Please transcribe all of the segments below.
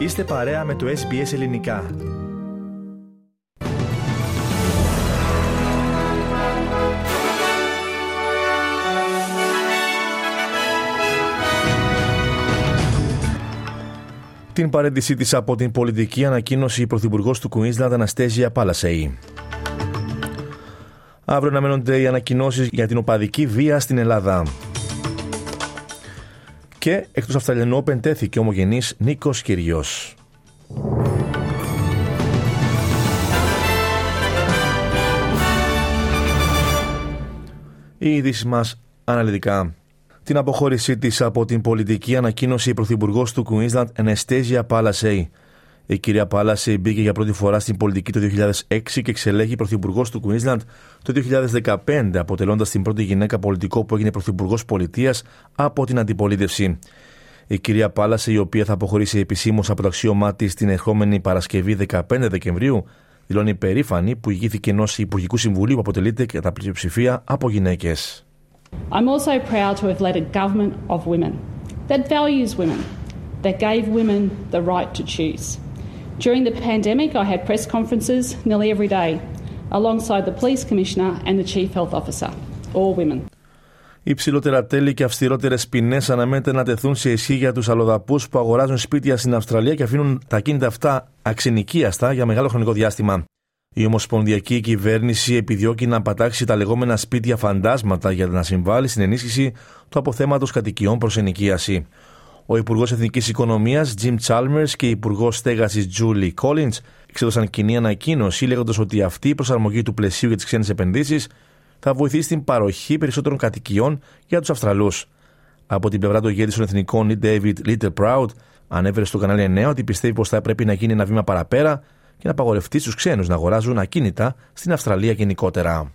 Είστε παρέα με το SBS Ελληνικά. Την παρέντησή της από την πολιτική ανακοίνωση η Πρωθυπουργός του Queensland Αναστέζια Πάλασεϊ. Αύριο αναμένονται οι ανακοινώσεις για την οπαδική βία στην Ελλάδα. Και εκτός Αυστραλιανού πεντέθηκε ο ομογενής Νίκος Κυριός. Οι ειδήσεις μας αναλυτικά. Την αποχώρησή της από την πολιτική ανακοίνωση η Πρωθυπουργός του Queensland, Ανεστέζια Πάλασεϊ. Η κυρία Πάλασεϊ μπήκε για πρώτη φορά στην πολιτική το 2006 και εξελέγει πρωθυπουργός του Queensland το 2015, αποτελώντας την πρώτη γυναίκα πολιτικό που έγινε πρωθυπουργός πολιτείας από την αντιπολίτευση. Η κυρία Πάλασε, η οποία θα αποχωρήσει επισήμως από το αξίωμά της την ερχόμενη Παρασκευή 15 Δεκεμβρίου, δηλώνει περήφανη που ηγήθηκε ενός Υπουργικού Συμβουλίου που αποτελείται κατά πλειοψηφία από γυναίκες. I'm also proud to have led a government of women that values women, that gave women the right to choose. During the pandemic, I had press conferences nearly every day alongside the Police Commissioner and the Chief Health Officer, all women. Υψηλότερα τέλη και αυστηρότερες ποινές αναμένεται να τεθούν σε ισχύ για τους αλλοδαπούς που αγοράζουν σπίτια στην Αυστραλία και αφήνουν τα κίνητα αυτά αξινοικίαστα για μεγάλο χρονικό διάστημα. Η Ομοσπονδιακή Κυβέρνηση επιδιώκει να πατάξει τα λεγόμενα σπίτια φαντάσματα για να συμβάλλει στην ενίσχυση του αποθέματος κατοικιών προς ενοικίαση. Ο Υπουργός Εθνικής Οικονομίας Jim Chalmers και η Υπουργός Στέγασης Julie Collins εξέδωσαν κοινή ανακοίνωση λέγοντας ότι αυτή η προσαρμογή του πλαισίου για τις ξένες επενδύσεις θα βοηθήσει στην παροχή περισσότερων κατοικιών για τους Αυστραλούς. Από την πλευρά του ηγέτη των Εθνικών, η David Little Proud ανέβερε στο κανάλι 9 ότι πιστεύει πως θα πρέπει να γίνει ένα βήμα παραπέρα και να απαγορευτεί στους ξένους να αγοράζουν ακίνητα στην Αυστραλία γενικότερα.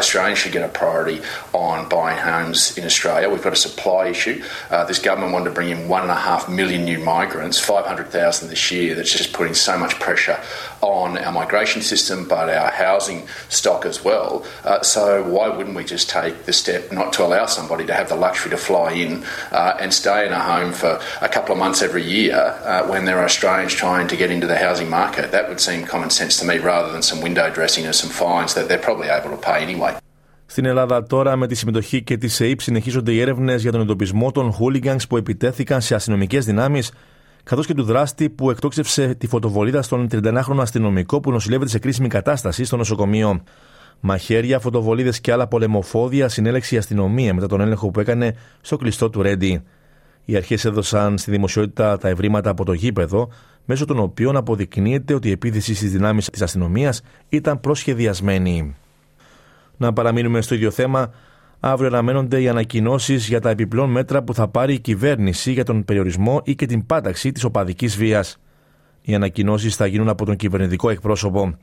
Australians should get a priority on buying homes in Australia. We've got a supply issue. Uh, this government wanted to bring in one and a half million new migrants, 500,000 this year. That's just putting so much pressure on our migration system, but our housing stock as well. Uh, so why wouldn't we just take the step not to allow somebody to have the luxury to fly in uh, and stay in a home for a couple of months every year uh, when there are Australians trying to get into the housing market? That would seem common sense to me rather than some window dressing and some fines that they're probably able to pay anyway. Στην Ελλάδα τώρα με τη συμμετοχή και τη ΕΕΠ συνεχίζονται οι έρευνε για τον εντοπισμό των hooligans που επιτέθηκαν σε αστυνομικέ δυνάμει, Καθώς και του δράστη που εκτόξευσε τη φωτοβολίδα στον 31χρονο αστυνομικό που νοσηλεύεται σε κρίσιμη κατάσταση στο νοσοκομείο. Μαχαίρια, φωτοβολίδες και άλλα πολεμοφόδια συνέλεξε η αστυνομία μετά τον έλεγχο που έκανε στο κλειστό του Ρέντι. Οι αρχές έδωσαν στη δημοσιότητα τα ευρήματα από το γήπεδο, μέσω των οποίων αποδεικνύεται ότι η επίθεση στις δυνάμεις της αστυνομίας ήταν προσχεδιασμένη. Να παραμείνουμε στο ίδιο θέμα. Αύριο αναμένονται οι ανακοινώσεις για τα επιπλέον μέτρα που θα πάρει η κυβέρνηση για τον περιορισμό ή και την πάταξη της οπαδικής βίας. Οι ανακοινώσεις θα γίνουν από τον κυβερνητικό εκπρόσωπο.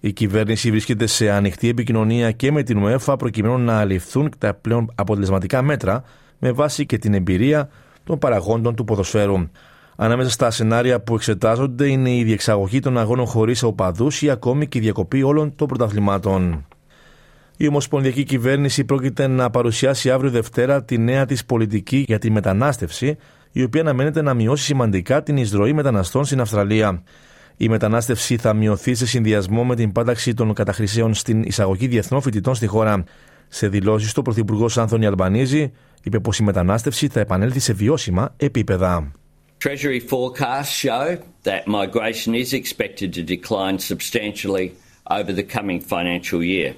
Η κυβέρνηση βρίσκεται σε ανοιχτή επικοινωνία και με την ΟΕΦΑ προκειμένου να αληφθούν τα πλέον αποτελεσματικά μέτρα με βάση και την εμπειρία των παραγόντων του ποδοσφαίρου. Ανάμεσα στα σενάρια που εξετάζονται είναι η διεξαγωγή των αγώνων χωρίς οπαδούς ή ακόμη και η διακοπή όλων των πρωταθλημάτων. Η Ομοσπονδιακή Κυβέρνηση πρόκειται να παρουσιάσει αύριο Δευτέρα τη νέα της πολιτική για τη μετανάστευση, η οποία αναμένεται να μειώσει σημαντικά την εισρωή μεταναστών στην Αυστραλία. Η μετανάστευση θα μειωθεί σε συνδυασμό με την πάταξη των καταχρησίων στην εισαγωγή διεθνών φοιτητών στη χώρα. Σε δηλώσεις του, ο Πρωθυπουργός Άνθονη Αλμπανίζη είπε πως η μετανάστευση θα επανέλθει σε βιώσιμα επίπεδα. Treasury forecasts show that migration is expected to decline substantially over the coming financial year.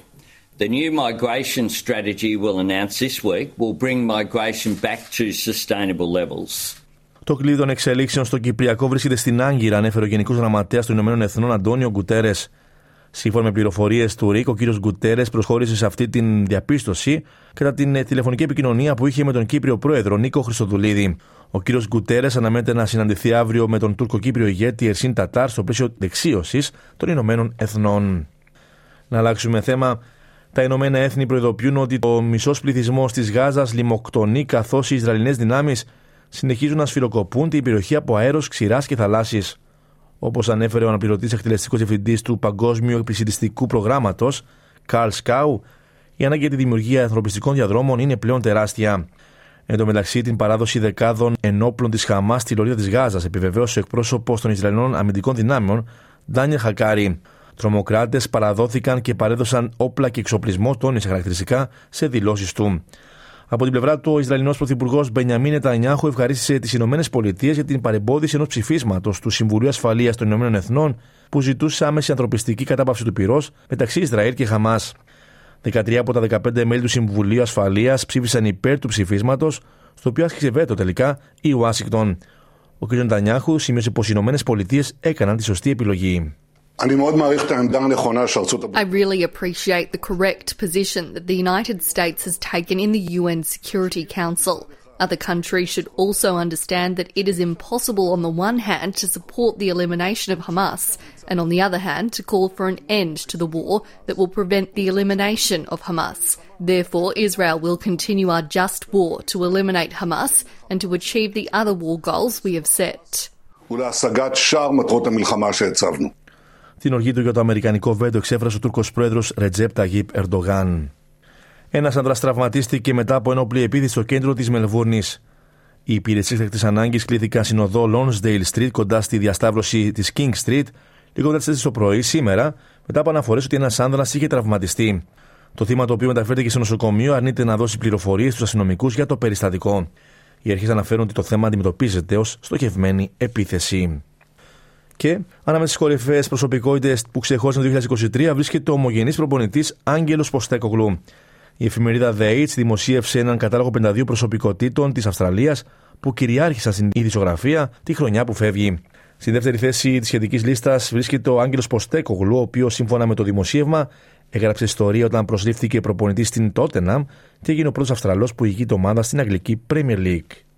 The new migration strategy we'll announce this week will bring migration back to sustainable levels. Το κλειδί των εξελίξεων στο Κυπριακό βρίσκεται στην Άγκυρα, ανέφερε ο Γενικός Γραμματέας των Ηνωμένων Εθνών Αντώνιο Γκουτέρες. Σύμφωνα με πληροφορίες του ΡΙΚ, ο κ. Γκουτέρες προσχώρησε σε αυτή την διαπίστωση κατά την τηλεφωνική επικοινωνία που είχε με τον Κύπριο Πρόεδρο Νίκο Χριστοδουλίδη. Ο κ. Γκουτέρες αναμένεται να συναντηθεί αύριο με τον Τούρκο-Κύπριο ηγέτη Ερσίν Τατάρ στο πλαίσιο δεξίωσης των Ηνωμένων Εθνών. Να αλλάξουμε θέμα. Τα Ηνωμένα Έθνη προειδοποιούν ότι ο μισός πληθυσμός της Γάζας λιμοκτονεί καθώς οι Ισραηλινές δυνάμεις συνεχίζουν να σφυροκοπούν την περιοχή από αέρος, ξηράς και θαλάσση. Όπως ανέφερε ο αναπληρωτής εκτελεστικός διευθυντής του Παγκόσμιου Επισητιστικού Προγράμματος, Καρλ Σκάου, η ανάγκη για τη δημιουργία ανθρωπιστικών διαδρόμων είναι πλέον τεράστια. Εν τω μεταξύ, την παράδοση δεκάδων ενόπλων της Χαμάς στη λωρίδα της Γάζας επιβεβαίωσε ο εκπρόσωπος των Ισραηλινών αμυντικών δυνάμεων, Ντάνιελ Χακάρη. Τρομοκράτες παραδόθηκαν και παρέδωσαν όπλα και εξοπλισμό, τόνισε χαρακτηριστικά σε δηλώσεις του. Από την πλευρά του, ο Ισραηλινός Πρωθυπουργός Μπενιαμίν Νετανιάχου ευχαρίστησε τις ΗΠΑ για την παρεμπόδιση ενός ψηφίσματος του Συμβουλίου Ασφαλείας των Ηνωμένων Εθνών που ζητούσε άμεση ανθρωπιστική κατάπαυση του πυρός μεταξύ Ισραήλ και Χαμάς. 13 από τα 15 μέλη του Συμβουλίου Ασφαλείας ψήφισαν υπέρ του ψηφίσματος, στο οποίο άσκησε βέτο τελικά η Ουάσιγκτον. Ο κ. Νετανιάχου σημείωσε πως οι ΗΠΑ έκαναν τη σωστή επιλογή. I really appreciate the correct position that the United States has taken in the UN Security Council. Other countries should also understand that it is impossible on the one hand to support the elimination of Hamas and on the other hand to call for an end to the war that will prevent the elimination of Hamas. Therefore, Israel will continue our just war to eliminate Hamas and to achieve the other war goals we have set. Την οργή του για το αμερικανικό βέτο εξέφρασε ο Τούρκος πρόεδρος Ρετζέπ Ταγίπ Ερντογάν. Ένας άντρας τραυματίστηκε μετά από ενόπλη επίθεση στο κέντρο της Μελβούρνης. Οι υπηρεσίες έκτακτης ανάγκης κλήθηκαν στην οδό Lonsdale Street κοντά στη διασταύρωση της King Street λίγο μετά τις 4 το πρωί σήμερα, μετά από αναφορές ότι ένας άνδρας είχε τραυματιστεί. Το θύμα το οποίο μεταφέρθηκε στο νοσοκομείο αρνείται να δώσει πληροφορίες στους αστυνομικούς για το περιστατικό. Οι αρχές αναφέρουν ότι το θέμα αντιμετωπίζεται ως στοχευμένη επίθεση. Και ανάμεσα στις κορυφαίες προσωπικότητες που ξεχώρισαν το 2023 βρίσκεται ο ομογενής προπονητής Άγγελος Ποστέκογλου. Η εφημερίδα The Age δημοσίευσε έναν κατάλογο 52 προσωπικότητων της Αυστραλίας που κυριάρχησαν στην ειδησιογραφία τη χρονιά που φεύγει. Στη δεύτερη θέση της σχετικής λίστας βρίσκεται ο Άγγελος Ποστέκογλου, ο οποίος σύμφωνα με το δημοσίευμα έγραψε ιστορία όταν προσλήφθηκε προπονητής στην Τότεναμ και έγινε ο πρώτος Αυστραλός που ηγεί το ομάδα στην Αγγλική Premier League.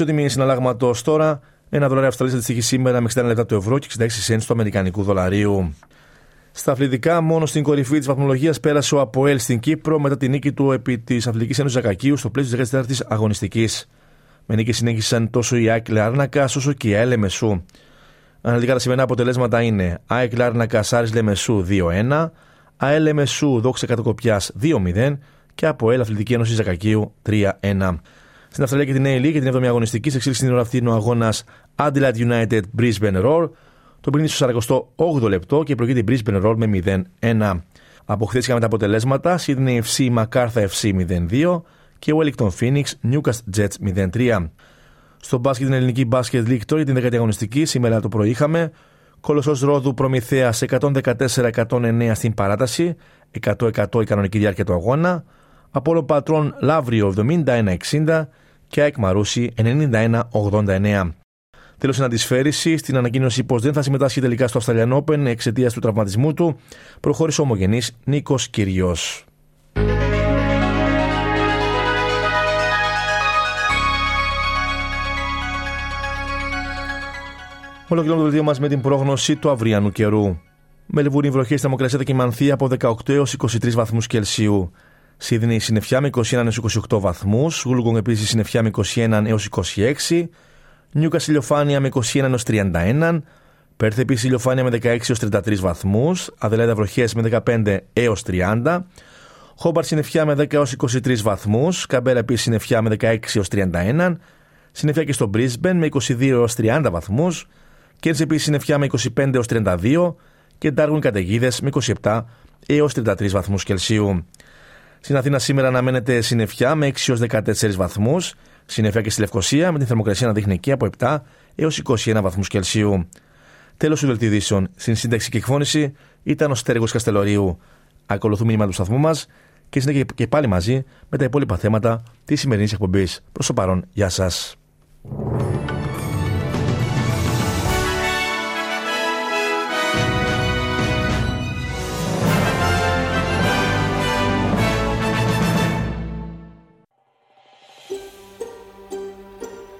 Σε τιμή συναλλάγματο τώρα, ένα δολάριο Αυστραλίας αντιστοιχεί σήμερα με 60 λεπτά του ευρώ και 66 σέντ του Αμερικανικού δολαρίου. Στα αθλητικά, μόνο στην κορυφή της βαθμολογίας πέρασε ο Αποέλ στην Κύπρο μετά τη νίκη του επί της Αθλητικής Ένωσης Ζακακίου στο πλαίσιο της 14η αγωνιστικής. Με νίκη συνέχισαν τόσο η ΑΕΚ Λάρνακα όσο και η ΑΕΛ Λεμεσού. Αναλυτικά τα σημερινά αποτελέσματα είναι ΑΕΚ Λάρνακα Άρη Λεμεσού 2-1, ΑΕΛ Λεμεσού Δόξα Κατοκοπιά 2-0 και Αποέλ Αθλητική Ένωση Ζακακίου 3-1. Στην Αυστραλία και την A League για την 7η αγωνιστική σε εξέλιξη την ώρα αυτή είναι ο αγώνας Adelaide United Brisbane Roar. Το πριν στο 48 λεπτό και προηγείται η Brisbane Roar με 0-1. Από χθες είχαμε τα αποτελέσματα Sydney FC MacArthur FC 0-2 και Wellington Phoenix Newcastle Jets 0-3. Στο μπάσκετ την ελληνική μπάσκετ League τώρα για την 10η αγωνιστική σήμερα το πρωί είχαμε Κολοσσός Ρόδου Προμηθέας 114-109 στην παράταση, 100-100 η κανονική διάρκεια του αγώνα. Απόλο Πατρών Λαύριο 71-60 και ΑΕΚ Μαρούση 91-89. Τέλο, συναντησφαίριση στην ανακοίνωση πως δεν θα συμμετάσχει τελικά στο Australian Open εξαιτίας του τραυματισμού του, προχώρησε ο ομογενής Νίκος Κυριός. Ολοκληρώνουμε το βίντεο μας με την πρόγνωση του αυριανού καιρού. Μελβούρνη βροχή στη θερμοκρασία θα κοιμανθεί από 18 έως 23 βαθμούς Κελσίου. Σίδνεϊ συννεφιά με 21 έως 28 βαθμούς. Γούλγκονγκ επίσης συννεφιά με 21 έως 26. Νιούκας ηλιοφάνεια με 21 έως 31. Πέρθ επίσης ηλιοφάνεια με 16 έως 33 βαθμούς. Αδελαίδα βροχές με 15 έως 30. Χόμπαρτ συννεφιά με 10 έως 23 βαθμούς. Καμπέρα επίσης συννεφιά με 16 έως 31. Συννεφιά και στο Brisbane με 22 έως 30 βαθμούς. Κέρνσε επίσης συννεφιά με 25 έως 32. Και Ντάργουν καταιγίδες με 27 έως 33 βαθμούς Κελσίου. Στην Αθήνα σήμερα αναμένεται συννεφιά με 6 έως 14 βαθμούς. Συννεφιά και στη Λευκοσία με την θερμοκρασία να δείχνει εκεί από 7 έως 21 βαθμούς Κελσίου. Τέλος του δελτιδήσεων. Στην σύνταξη και εκφώνηση ήταν ο Στέργο Καστελωρίου. Ακολουθούν μήνυμα του σταθμού μας και συνέχεια και πάλι μαζί με τα υπόλοιπα θέματα της σημερινής εκπομπής. Προς το παρόν, γεια σας.